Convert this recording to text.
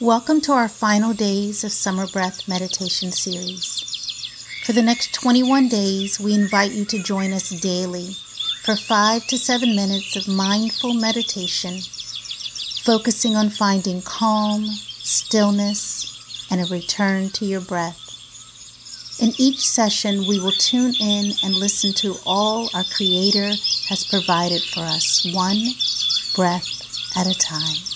Welcome to our final days of Summer Breath Meditation Series. For the next 21 days, we invite you to join us daily for five to seven minutes of mindful meditation, focusing on finding calm, stillness, and a return to your breath. In each session, we will tune in and listen to all our Creator has provided for us, one breath at a time.